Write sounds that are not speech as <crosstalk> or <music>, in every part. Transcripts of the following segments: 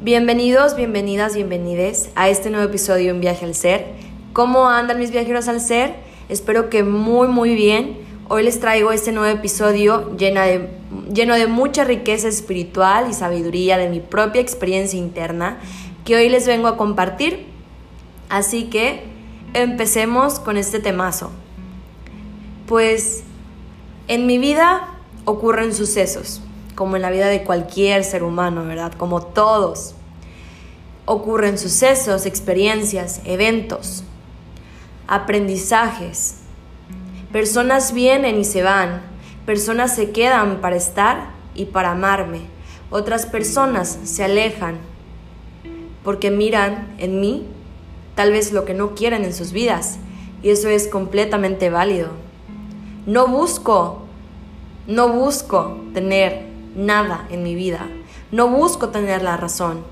Bienvenidos, bienvenidas, bienvenides a este nuevo episodio en Viaje al Ser. ¿Cómo andan mis viajeros al ser? Espero que muy, muy bien. Hoy les traigo este nuevo episodio de, lleno de mucha riqueza espiritual y sabiduría de mi propia experiencia interna que hoy les vengo a compartir. Así que empecemos con este temazo. Pues en mi vida ocurren sucesos como en la vida de cualquier ser humano, ¿verdad? Como todos. Ocurren sucesos, experiencias, eventos, aprendizajes. Personas vienen y se van. Personas se quedan para estar y para amarme. Otras personas se alejan porque miran en mí tal vez lo que no quieren en sus vidas. Y eso es completamente válido. No busco, no busco tener nada en mi vida. No busco tener la razón.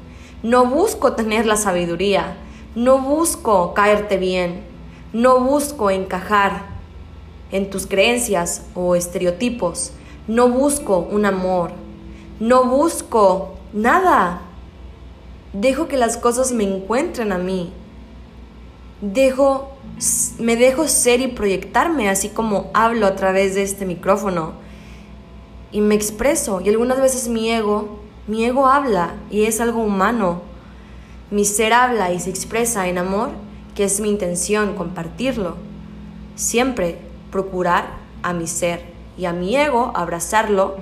No busco tener la sabiduría. No busco caerte bien. No busco encajar en tus creencias o estereotipos. No busco un amor. No busco nada. Dejo que las cosas me encuentren a mí. Dejo, me dejo ser y proyectarme así como hablo a través de este micrófono y me expreso. Y algunas veces mi ego, mi ego habla y es algo humano. Mi ser habla y se expresa en amor, que es mi intención compartirlo. Siempre procurar a mi ser y a mi ego abrazarlo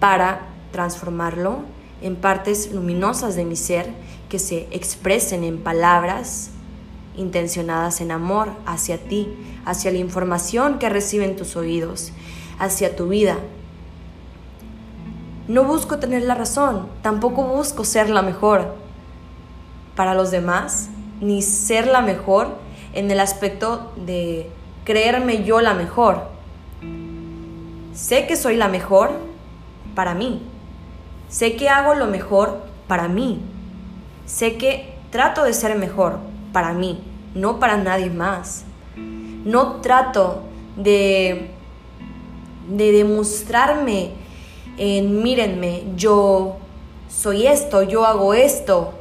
para transformarlo en partes luminosas de mi ser que se expresen en palabras intencionadas en amor hacia ti, hacia la información que reciben tus oídos, hacia tu vida, no busco tener la razón, tampoco busco ser la mejor para los demás, ni ser la mejor en el aspecto de creerme yo la mejor. Sé que soy la mejor para mí. Sé que hago lo mejor para mí. Sé que trato de ser mejor para mí, no para nadie más. No trato de, de demostrarme en mírenme, yo soy esto, yo hago esto,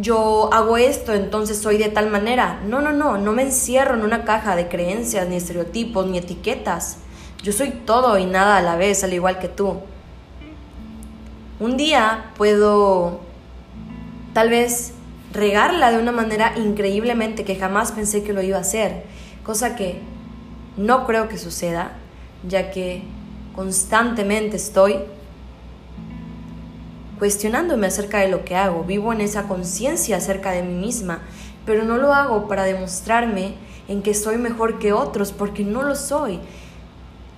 yo hago esto, entonces soy de tal manera. No, no, no, no me encierro en una caja de creencias, ni estereotipos, ni etiquetas. Yo soy todo y nada a la vez, al igual que tú. Un día puedo tal vez regarla de una manera increíblemente que jamás pensé que lo iba a hacer, cosa que no creo que suceda, ya que constantemente estoy cuestionándome acerca de lo que hago, vivo en esa conciencia acerca de mí misma, pero no lo hago para demostrarme en que soy mejor que otros, porque no lo soy.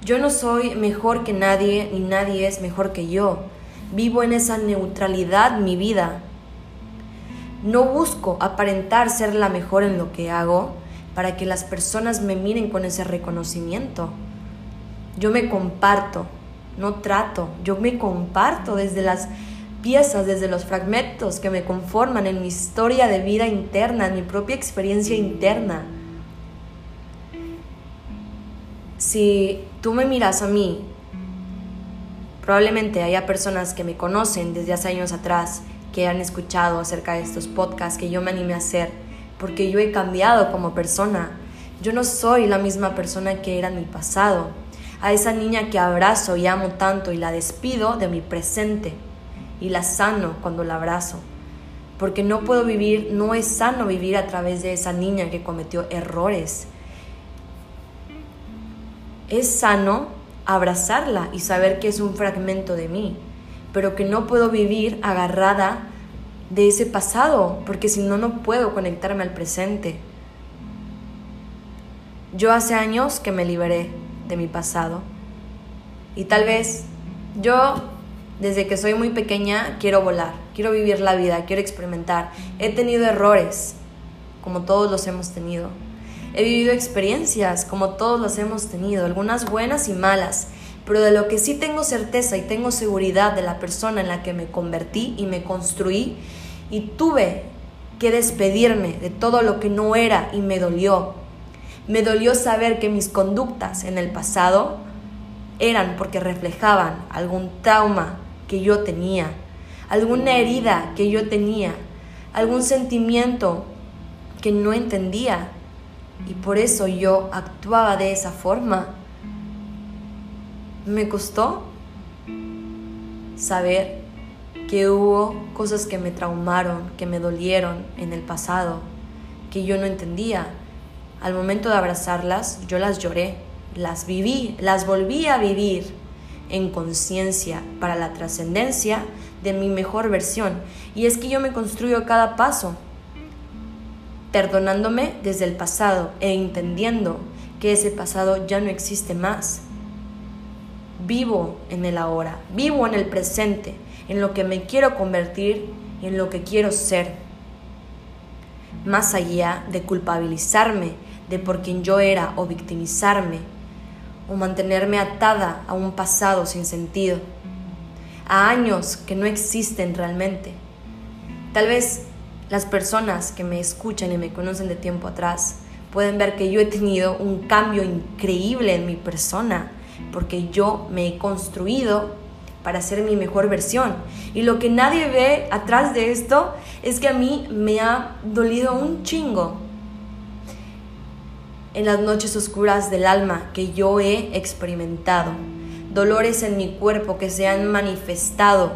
Yo no soy mejor que nadie, ni nadie es mejor que yo. Vivo en esa neutralidad mi vida. No busco aparentar ser la mejor en lo que hago para que las personas me miren con ese reconocimiento. Yo me comparto, no trato, yo me comparto desde las piezas, desde los fragmentos que me conforman en mi historia de vida interna, en mi propia experiencia interna. Si tú me miras a mí, probablemente haya personas que me conocen desde hace años atrás, que han escuchado acerca de estos podcasts que yo me animé a hacer, porque yo he cambiado como persona. Yo no soy la misma persona que era en mi pasado. A esa niña que abrazo y amo tanto y la despido de mi presente y la sano cuando la abrazo. Porque no puedo vivir, no es sano vivir a través de esa niña que cometió errores. Es sano abrazarla y saber que es un fragmento de mí, pero que no puedo vivir agarrada de ese pasado, porque si no, no puedo conectarme al presente. Yo hace años que me liberé de mi pasado y tal vez yo desde que soy muy pequeña quiero volar, quiero vivir la vida, quiero experimentar. He tenido errores, como todos los hemos tenido. He vivido experiencias, como todos los hemos tenido, algunas buenas y malas. Pero de lo que sí tengo certeza y tengo seguridad de la persona en la que me convertí y me construí y tuve que despedirme de todo lo que no era y me dolió. Me dolió saber que mis conductas en el pasado eran porque reflejaban algún trauma que yo tenía, alguna herida que yo tenía, algún sentimiento que no entendía y por eso yo actuaba de esa forma. Me costó saber que hubo cosas que me traumaron, que me dolieron en el pasado, que yo no entendía. Al momento de abrazarlas, yo las lloré, las viví, las volví a vivir en conciencia para la trascendencia de mi mejor versión. Y es que yo me construyo cada paso, perdonándome desde el pasado e entendiendo que ese pasado ya no existe más. Vivo en el ahora, vivo en el presente, en lo que me quiero convertir en lo que quiero ser. Más allá de culpabilizarme de por quien yo era o victimizarme o mantenerme atada a un pasado sin sentido, a años que no existen realmente. Tal vez las personas que me escuchan y me conocen de tiempo atrás pueden ver que yo he tenido un cambio increíble en mi persona, porque yo me he construido para ser mi mejor versión. Y lo que nadie ve atrás de esto es que a mí me ha dolido un chingo en las noches oscuras del alma que yo he experimentado, dolores en mi cuerpo que se han manifestado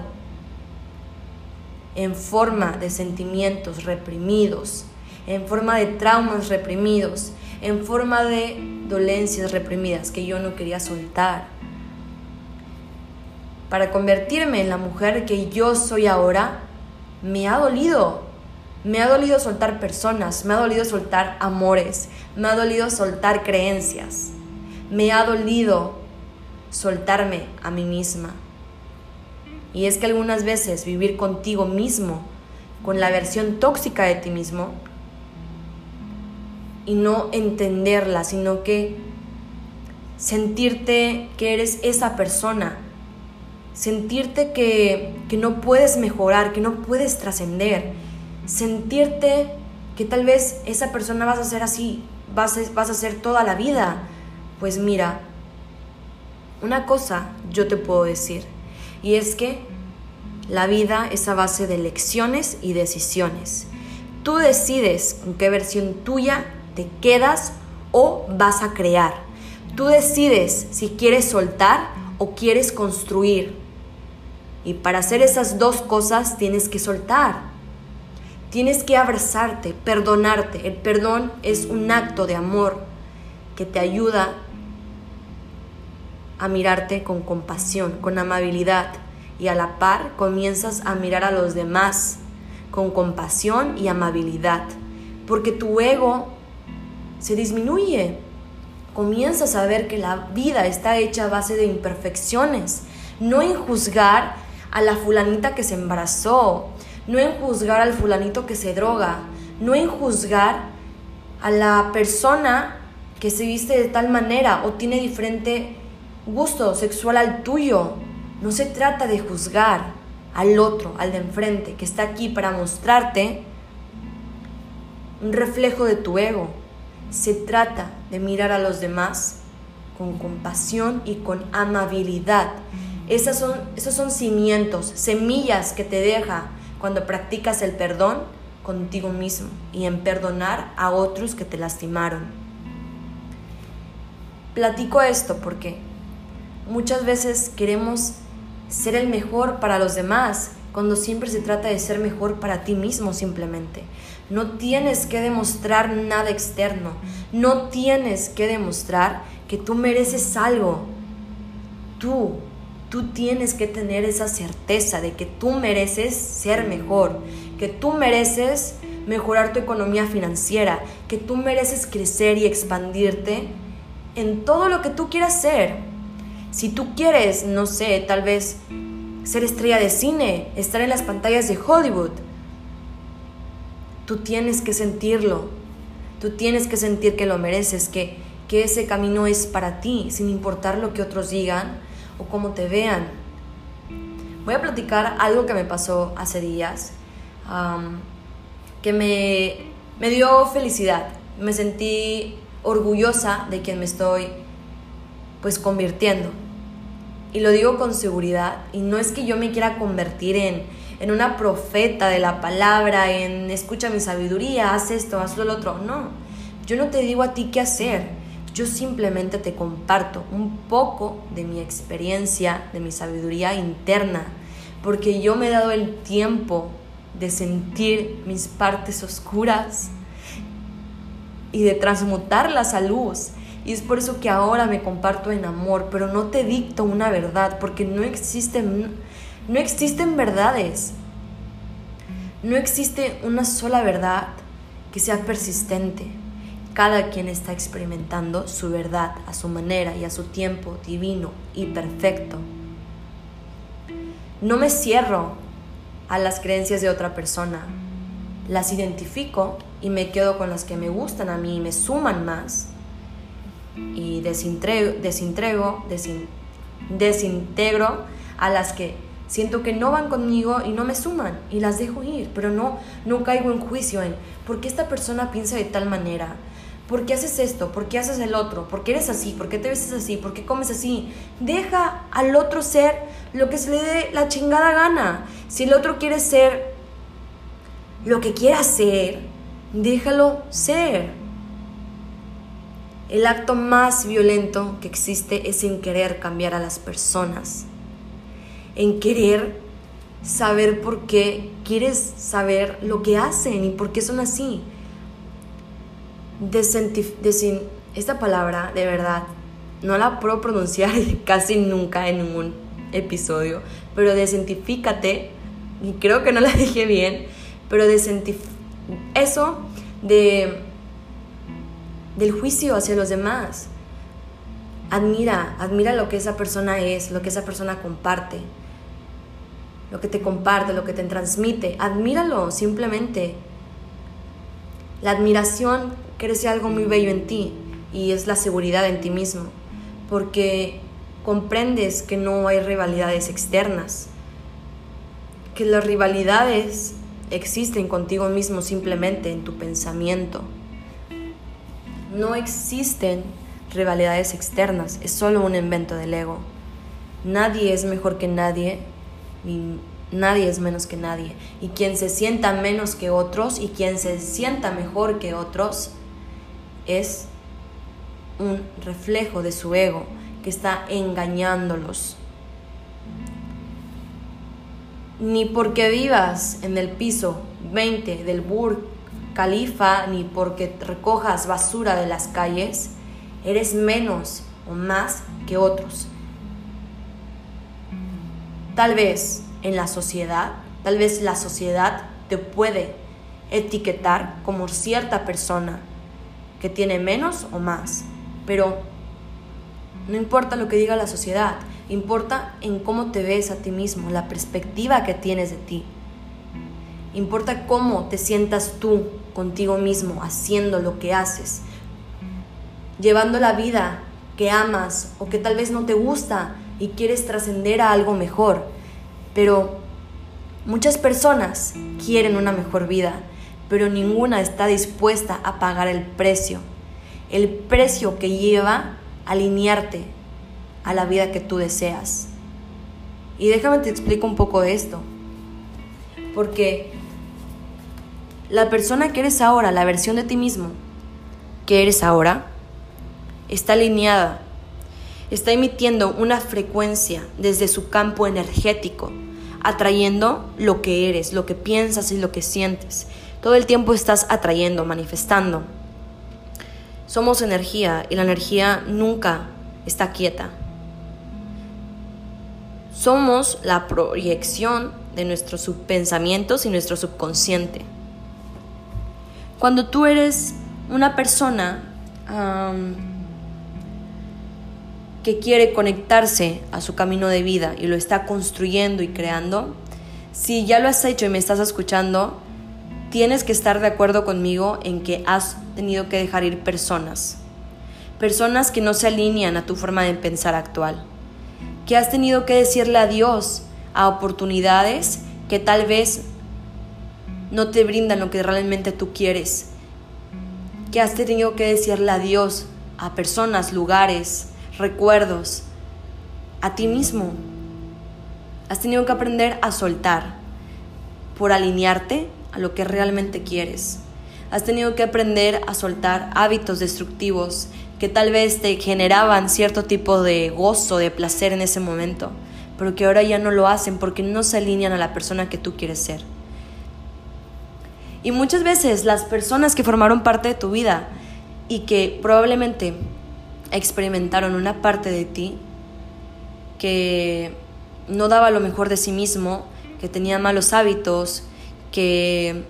en forma de sentimientos reprimidos, en forma de traumas reprimidos, en forma de dolencias reprimidas que yo no quería soltar. Para convertirme en la mujer que yo soy ahora, me ha dolido, me ha dolido soltar personas, me ha dolido soltar amores, me ha dolido soltar creencias, me ha dolido soltarme a mí misma. Y es que algunas veces vivir contigo mismo, con la versión tóxica de ti mismo, y no entenderla, sino que sentirte que eres esa persona, sentirte que, que no puedes mejorar, que no puedes trascender, sentirte que tal vez esa persona vas a ser así, vas a, ser toda la vida. Pues mira, una cosa yo te puedo decir, y es que la vida es a base de elecciones y decisiones. Tú decides con qué versión tuya te quedas o vas a crear. Tú decides si quieres soltar o quieres construir. Y para hacer esas dos cosas tienes que soltar. Tienes que abrazarte, perdonarte. El perdón es un acto de amor que te ayuda a mirarte con compasión, con amabilidad y a la par comienzas a mirar a los demás con compasión y amabilidad, porque tu ego se disminuye. Comienzas a ver que la vida está hecha a base de imperfecciones, no en juzgar a la fulanita que se embarazó, no en juzgar al fulanito que se droga, no en juzgar a la persona que se viste de tal manera o tiene diferente gusto sexual al tuyo. No se trata de juzgar al otro, al de enfrente, que está aquí para mostrarte un reflejo de tu ego. Se trata de mirar a los demás con compasión y con amabilidad. Esas son, esos son cimientos, semillas que te deja cuando practicas el perdón contigo mismo y en perdonar a otros que te lastimaron. Platico esto porque muchas veces queremos ser el mejor para los demás cuando siempre se trata de ser mejor para ti mismo simplemente. No tienes que demostrar nada externo, no tienes que demostrar que tú mereces algo. Tú tú tienes que tener esa certeza de que tú mereces ser mejor, que tú mereces mejorar tu economía financiera, que tú mereces crecer y expandirte en todo lo que tú quieras ser. Si tú quieres, no sé, tal vez ser estrella de cine, estar en las pantallas de Hollywood, tú tienes que sentirlo, tú tienes que sentir que lo mereces, que, que ese camino es para ti, sin importar lo que otros digan, o cómo te vean. Voy a platicar algo que me pasó hace días, que me, me dio felicidad. Me sentí orgullosa de quien me estoy pues convirtiendo. Y lo digo con seguridad. Y no es que yo me quiera convertir en, en una profeta de la palabra, en escucha mi sabiduría, haz esto, haz lo otro. No, yo no te digo a ti qué hacer. Yo simplemente te comparto un poco de mi experiencia, de mi sabiduría interna, porque yo me he dado el tiempo de sentir mis partes oscuras y de transmutarlas a luz. Y es por eso que ahora me comparto en amor, pero no te dicto una verdad, porque no existen, no existen verdades. No existe una sola verdad que sea persistente. Cada quien está experimentando su verdad a su manera y a su tiempo divino y perfecto. No me cierro a las creencias de otra persona. Las identifico y me quedo con las que me gustan a mí y me suman más. Y desintrego, desintrego desintegro a las que siento que no van conmigo y no me suman y las dejo ir, pero no, no caigo en juicio en por qué esta persona piensa de tal manera, por qué haces esto, por qué haces el otro, por qué eres así, por qué te ves así, por qué comes así. Deja al otro ser lo que se le dé la chingada gana. Si el otro quiere ser lo que quiera ser, déjalo ser. El acto más violento que existe es en querer cambiar a las personas, en querer saber por qué, quieres saber lo que hacen y por qué son así. Desin, esta palabra, de verdad, no la puedo pronunciar <laughs> casi nunca en ningún episodio, pero desentifícate, y creo que no la <laughs> dije bien, pero eso de del juicio hacia los demás. Admira, admira lo que esa persona es, lo que esa persona comparte, lo que te comparte, lo que te transmite. Admíralo simplemente. La admiración crece algo muy bello en ti y es la seguridad en ti mismo, porque comprendes que no hay rivalidades externas, que las rivalidades existen contigo mismo simplemente en tu pensamiento. No existen rivalidades externas, es solo un invento del ego. Nadie es mejor que nadie, ni nadie es menos que nadie. Y quien se sienta menos que otros y quien se sienta mejor que otros es un reflejo de su ego que está engañándolos. Ni porque vivas en el piso 20 del Burj califa ni porque recojas basura de las calles, eres menos o más que otros. Tal vez en la sociedad, tal vez la sociedad te puede etiquetar como cierta persona que tiene menos o más, pero no importa lo que diga la sociedad, importa en cómo te ves a ti mismo, la perspectiva que tienes de ti. Importa cómo te sientas tú contigo mismo haciendo lo que haces, llevando la vida que amas o que tal vez no te gusta y quieres trascender a algo mejor. Pero muchas personas quieren una mejor vida, pero ninguna está dispuesta a pagar el precio. El precio que lleva alinearte a la vida que tú deseas. Y déjame te explico un poco de esto. Porque la persona que eres ahora, la versión de ti mismo que eres ahora, está alineada, está emitiendo una frecuencia desde su campo energético, atrayendo lo que eres, lo que piensas y lo que sientes. Todo el tiempo estás atrayendo, manifestando. Somos energía y la energía nunca está quieta. Somos la proyección de nuestros subpensamientos y nuestro subconsciente. Cuando tú eres una persona que quiere conectarse a su camino de vida y lo está construyendo y creando, si ya lo has hecho y me estás escuchando, tienes que estar de acuerdo conmigo en que has tenido que dejar ir personas. Personas que no se alinean a tu forma de pensar actual. Que has tenido que decirle adiós a oportunidades que tal vez no te brindan lo que realmente tú quieres. Que has tenido que decirle adiós a personas, lugares, recuerdos, a ti mismo. Has tenido que aprender a soltar. por alinearte lo que realmente quieres. Has tenido que aprender a soltar hábitos destructivos que tal vez te generaban cierto tipo de gozo, de placer en ese momento, pero que ahora ya no lo hacen porque no se alinean a la persona que tú quieres ser. Y muchas veces las personas que formaron parte de tu vida y que probablemente experimentaron una parte de ti que no daba lo mejor de sí mismo, que tenía malos hábitos, que,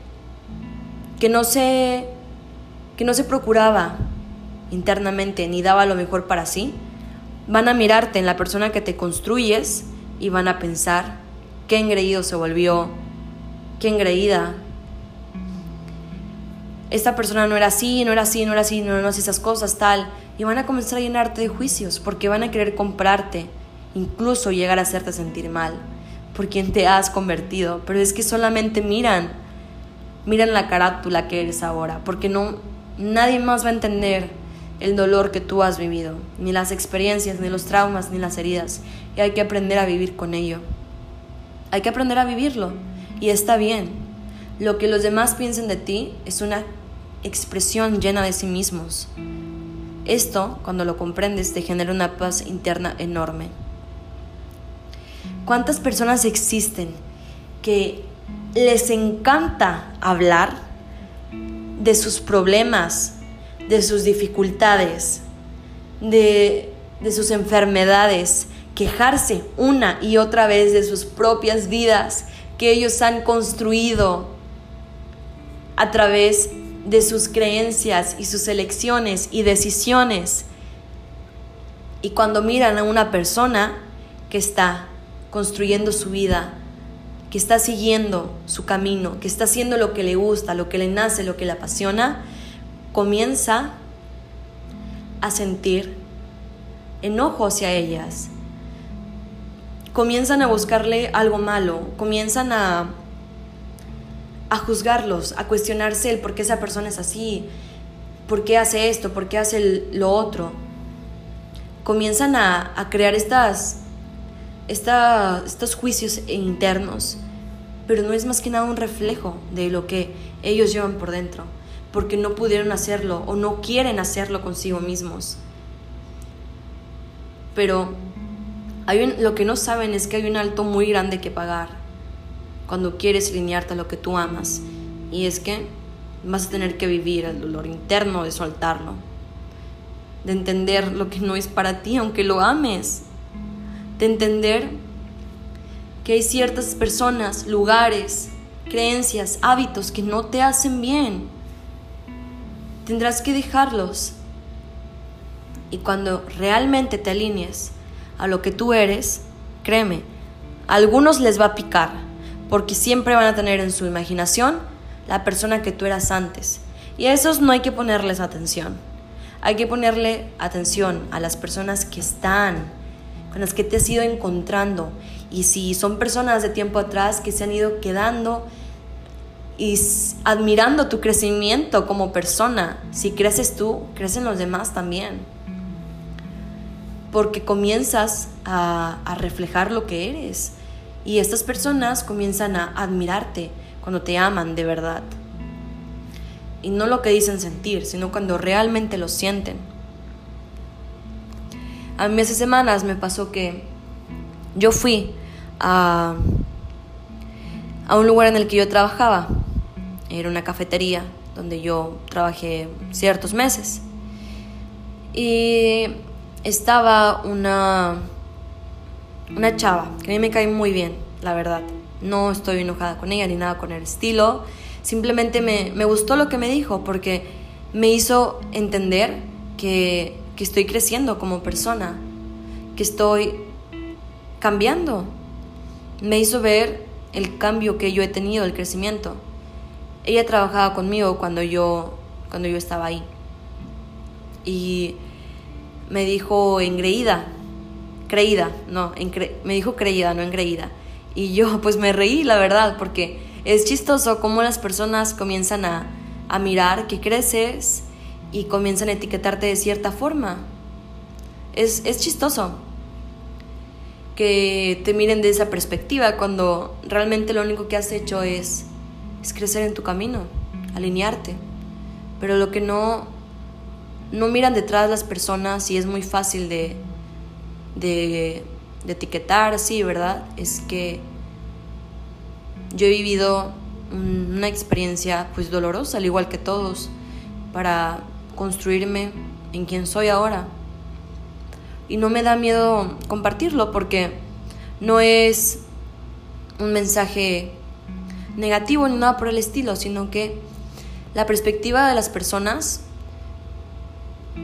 que, no, se, que no se procuraba internamente ni daba lo mejor para sí, van a mirarte en la persona que te construyes y van a pensar qué engreído se volvió, qué engreída. Esta persona no era así, no era así, no era así, no, no hace esas cosas, tal. Y van a comenzar a llenarte de juicios porque van a querer comprarte, incluso llegar a hacerte sentir mal por quien te has convertido. Pero es que solamente miran, miran la carátula que eres ahora, porque no, nadie más va a entender el dolor que tú has vivido, ni las experiencias, ni los traumas, ni las heridas. Y hay que aprender a vivir con ello. Hay que aprender a vivirlo. Y está bien. Lo que los demás piensen de ti es una expresión llena de sí mismos. Esto, cuando lo comprendes, te genera una paz interna enorme. ¿Cuántas personas existen que les encanta hablar de sus problemas, de sus dificultades, de, de sus enfermedades, quejarse una y otra vez de sus propias vidas que ellos han construido a través de sus creencias y sus elecciones y decisiones. Y cuando miran a una persona que está construyendo su vida, que está siguiendo su camino, que está haciendo lo que le gusta, lo que le nace, lo que le apasiona, comienza a sentir enojo hacia ellas. Comienzan a buscarle algo malo, comienzan a, a juzgarlos, a cuestionarse el por qué esa persona es así, por qué hace esto, por qué hace lo otro. Comienzan a, a crear estas, estos juicios internos, pero no es más que nada un reflejo de lo que ellos llevan por dentro porque no pudieron hacerlo o no quieren hacerlo consigo mismos. Pero hay lo que no saben es que hay un alto muy grande que pagar cuando quieres alinearte a lo que tú amas. Y es que vas a tener que vivir el dolor interno de soltarlo, de entender lo que no es para ti, aunque lo ames, de entender que hay ciertas personas, lugares, creencias, hábitos que no te hacen bien tendrás que dejarlos. Y cuando realmente te alinees a lo que tú eres, créeme, a algunos les va a picar, porque siempre van a tener en su imaginación la persona que tú eras antes. Y a esos no hay que ponerles atención. Hay que ponerle atención a las personas que están, con las que te has ido encontrando. Y si son personas de tiempo atrás que se han ido quedando y admirando tu crecimiento como persona. Si creces tú, crecen los demás también. Porque comienzas a, a, reflejar lo que eres. Y estas personas comienzan a admirarte cuando te aman de verdad. Y no lo que dicen sentir, sino cuando realmente lo sienten. A mí hace semanas me pasó que yo fui a, a un lugar en el que yo trabajaba era una cafetería donde yo trabajé ciertos meses. Y estaba una, una chava que a mí me cae muy bien, la verdad. No estoy enojada con ella ni nada con el estilo. Simplemente me, me gustó lo que me dijo porque me hizo entender que, que estoy creciendo como persona, que estoy cambiando. Me hizo ver el cambio que yo he tenido, el crecimiento. Ella trabajaba conmigo cuando yo, cuando yo estaba ahí. Y me dijo engreída, creída, no, me dijo creída, no engreída. Y yo <laughs> pues me reí, la verdad, porque es chistoso cómo las personas comienzan a, a mirar que creces y comienzan a etiquetarte de cierta forma. Es, es chistoso. que te miren de esa perspectiva cuando realmente lo único que has hecho es, es crecer en tu camino, alinearte. Pero lo que no, no miran detrás las personas y es muy fácil de, de, de etiquetar así, ¿verdad? Es que yo he vivido una experiencia pues dolorosa, al igual que todos, para construirme en quien soy ahora y no me da miedo compartirlo porque no es un mensaje negativo ni nada por el estilo, sino que la perspectiva de las personas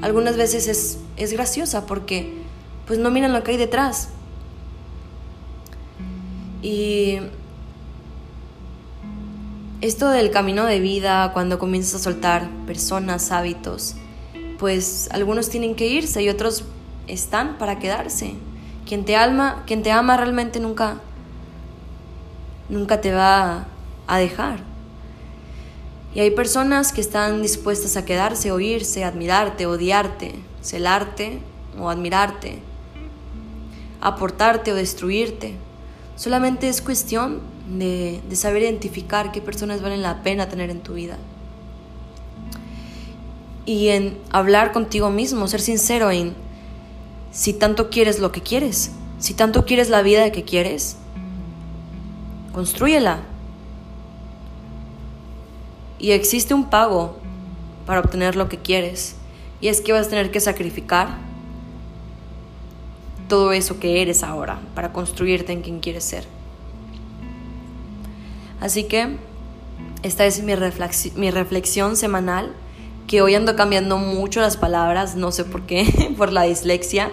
algunas veces es, es graciosa porque pues no miran lo que hay detrás. Y esto del camino de vida, cuando comienzas a soltar personas, hábitos, pues algunos tienen que irse y otros están para quedarse. Quien te alma, quien te ama realmente nunca nunca te va a dejar. Y hay personas que están dispuestas a quedarse, oírse, admirarte, odiarte, celarte o admirarte, aportarte o destruirte. Solamente es cuestión de, de saber identificar qué personas valen la pena tener en tu vida. Y en hablar contigo mismo, ser sincero en si tanto quieres lo que quieres, si tanto quieres la vida que quieres, construyela. Y existe un pago para obtener lo que quieres. Y es que vas a tener que sacrificar todo eso que eres ahora para construirte en quien quieres ser. Así que esta es mi, reflexión semanal, que hoy ando cambiando mucho las palabras, no sé por qué, <laughs> por la dislexia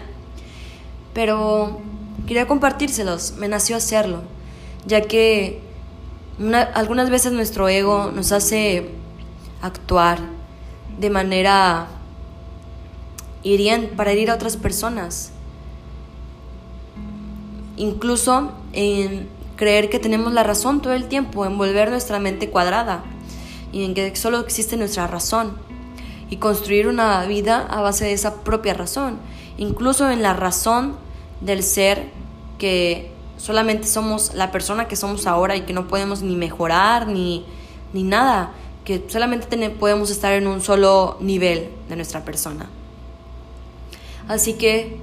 pero quería compartírselos, me nació hacerlo, ya que algunas veces nuestro ego nos hace actuar de manera hiriente para herir a otras personas. Incluso en creer que tenemos la razón todo el tiempo, en volver nuestra mente cuadrada y en que solo existe nuestra razón y construir una vida a base de esa propia razón incluso en la razón del ser que solamente somos la persona que somos ahora y que no podemos ni mejorar ni, ni nada, que solamente podemos estar en un solo nivel de nuestra persona. Así que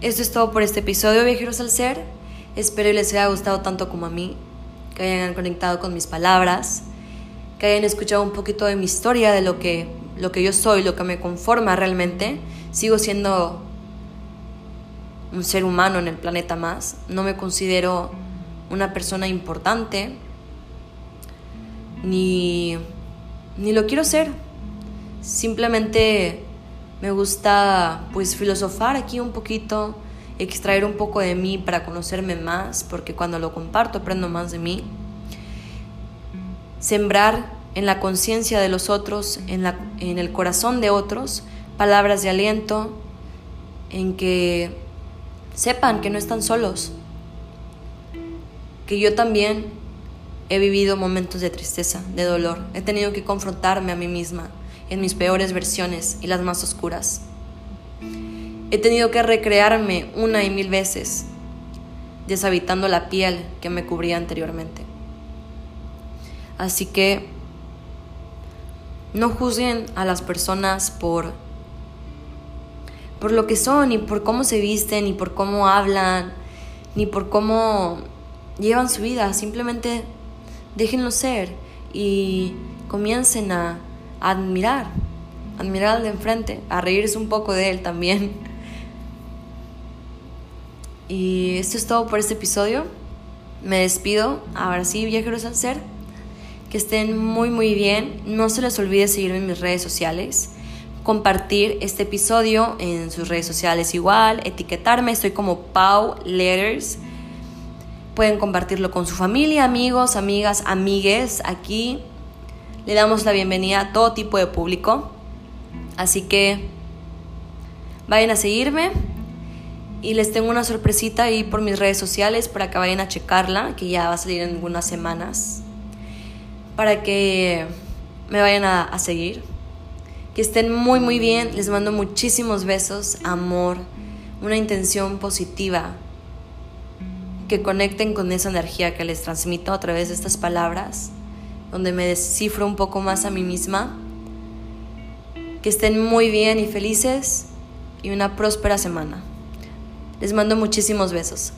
esto es todo por este episodio, viajeros al ser. Espero les haya gustado tanto como a mí, que hayan conectado con mis palabras, que hayan escuchado un poquito de mi historia, de lo que lo que yo soy, lo que me conforma realmente. Sigo siendo un ser humano en el planeta más. No me considero una persona importante, ni, ni lo quiero ser. Simplemente me gusta pues filosofar aquí un poquito, extraer un poco de mí para conocerme más, porque cuando lo comparto aprendo más de mí. Sembrar en la conciencia de los otros, en, la, en el corazón de otros, palabras de aliento, en que sepan que no están solos, que yo también he vivido momentos de tristeza, de dolor, he tenido que confrontarme a mí misma en mis peores versiones y las más oscuras. He tenido que recrearme una y mil veces, deshabitando la piel que me cubría anteriormente. Así que no juzguen a las personas por por lo que son, ni por cómo se visten, ni por cómo hablan, ni por cómo llevan su vida. Simplemente déjenlo ser y comiencen a, admirar, admirar al de enfrente, a reírse un poco de él también. Y esto es todo por este episodio. Me despido. Ahora sí, viajeros al ser que estén muy muy bien. No se les olvide seguirme en mis redes sociales, compartir este episodio en sus redes sociales igual, etiquetarme, estoy como Pau Letters. Pueden compartirlo con su familia, amigos, amigas, amigues. Aquí le damos la bienvenida a todo tipo de público. Así que vayan a seguirme y les tengo una sorpresita ahí por mis redes sociales para que vayan a checarla, que ya va a salir en algunas semanas para que me vayan a, seguir. Que estén muy, muy bien. Les mando muchísimos besos, amor, una intención positiva, que conecten con esa energía que les transmito a través de estas palabras, donde me descifro un poco más a mí misma. Que estén muy bien y felices y una próspera semana. Les mando muchísimos besos.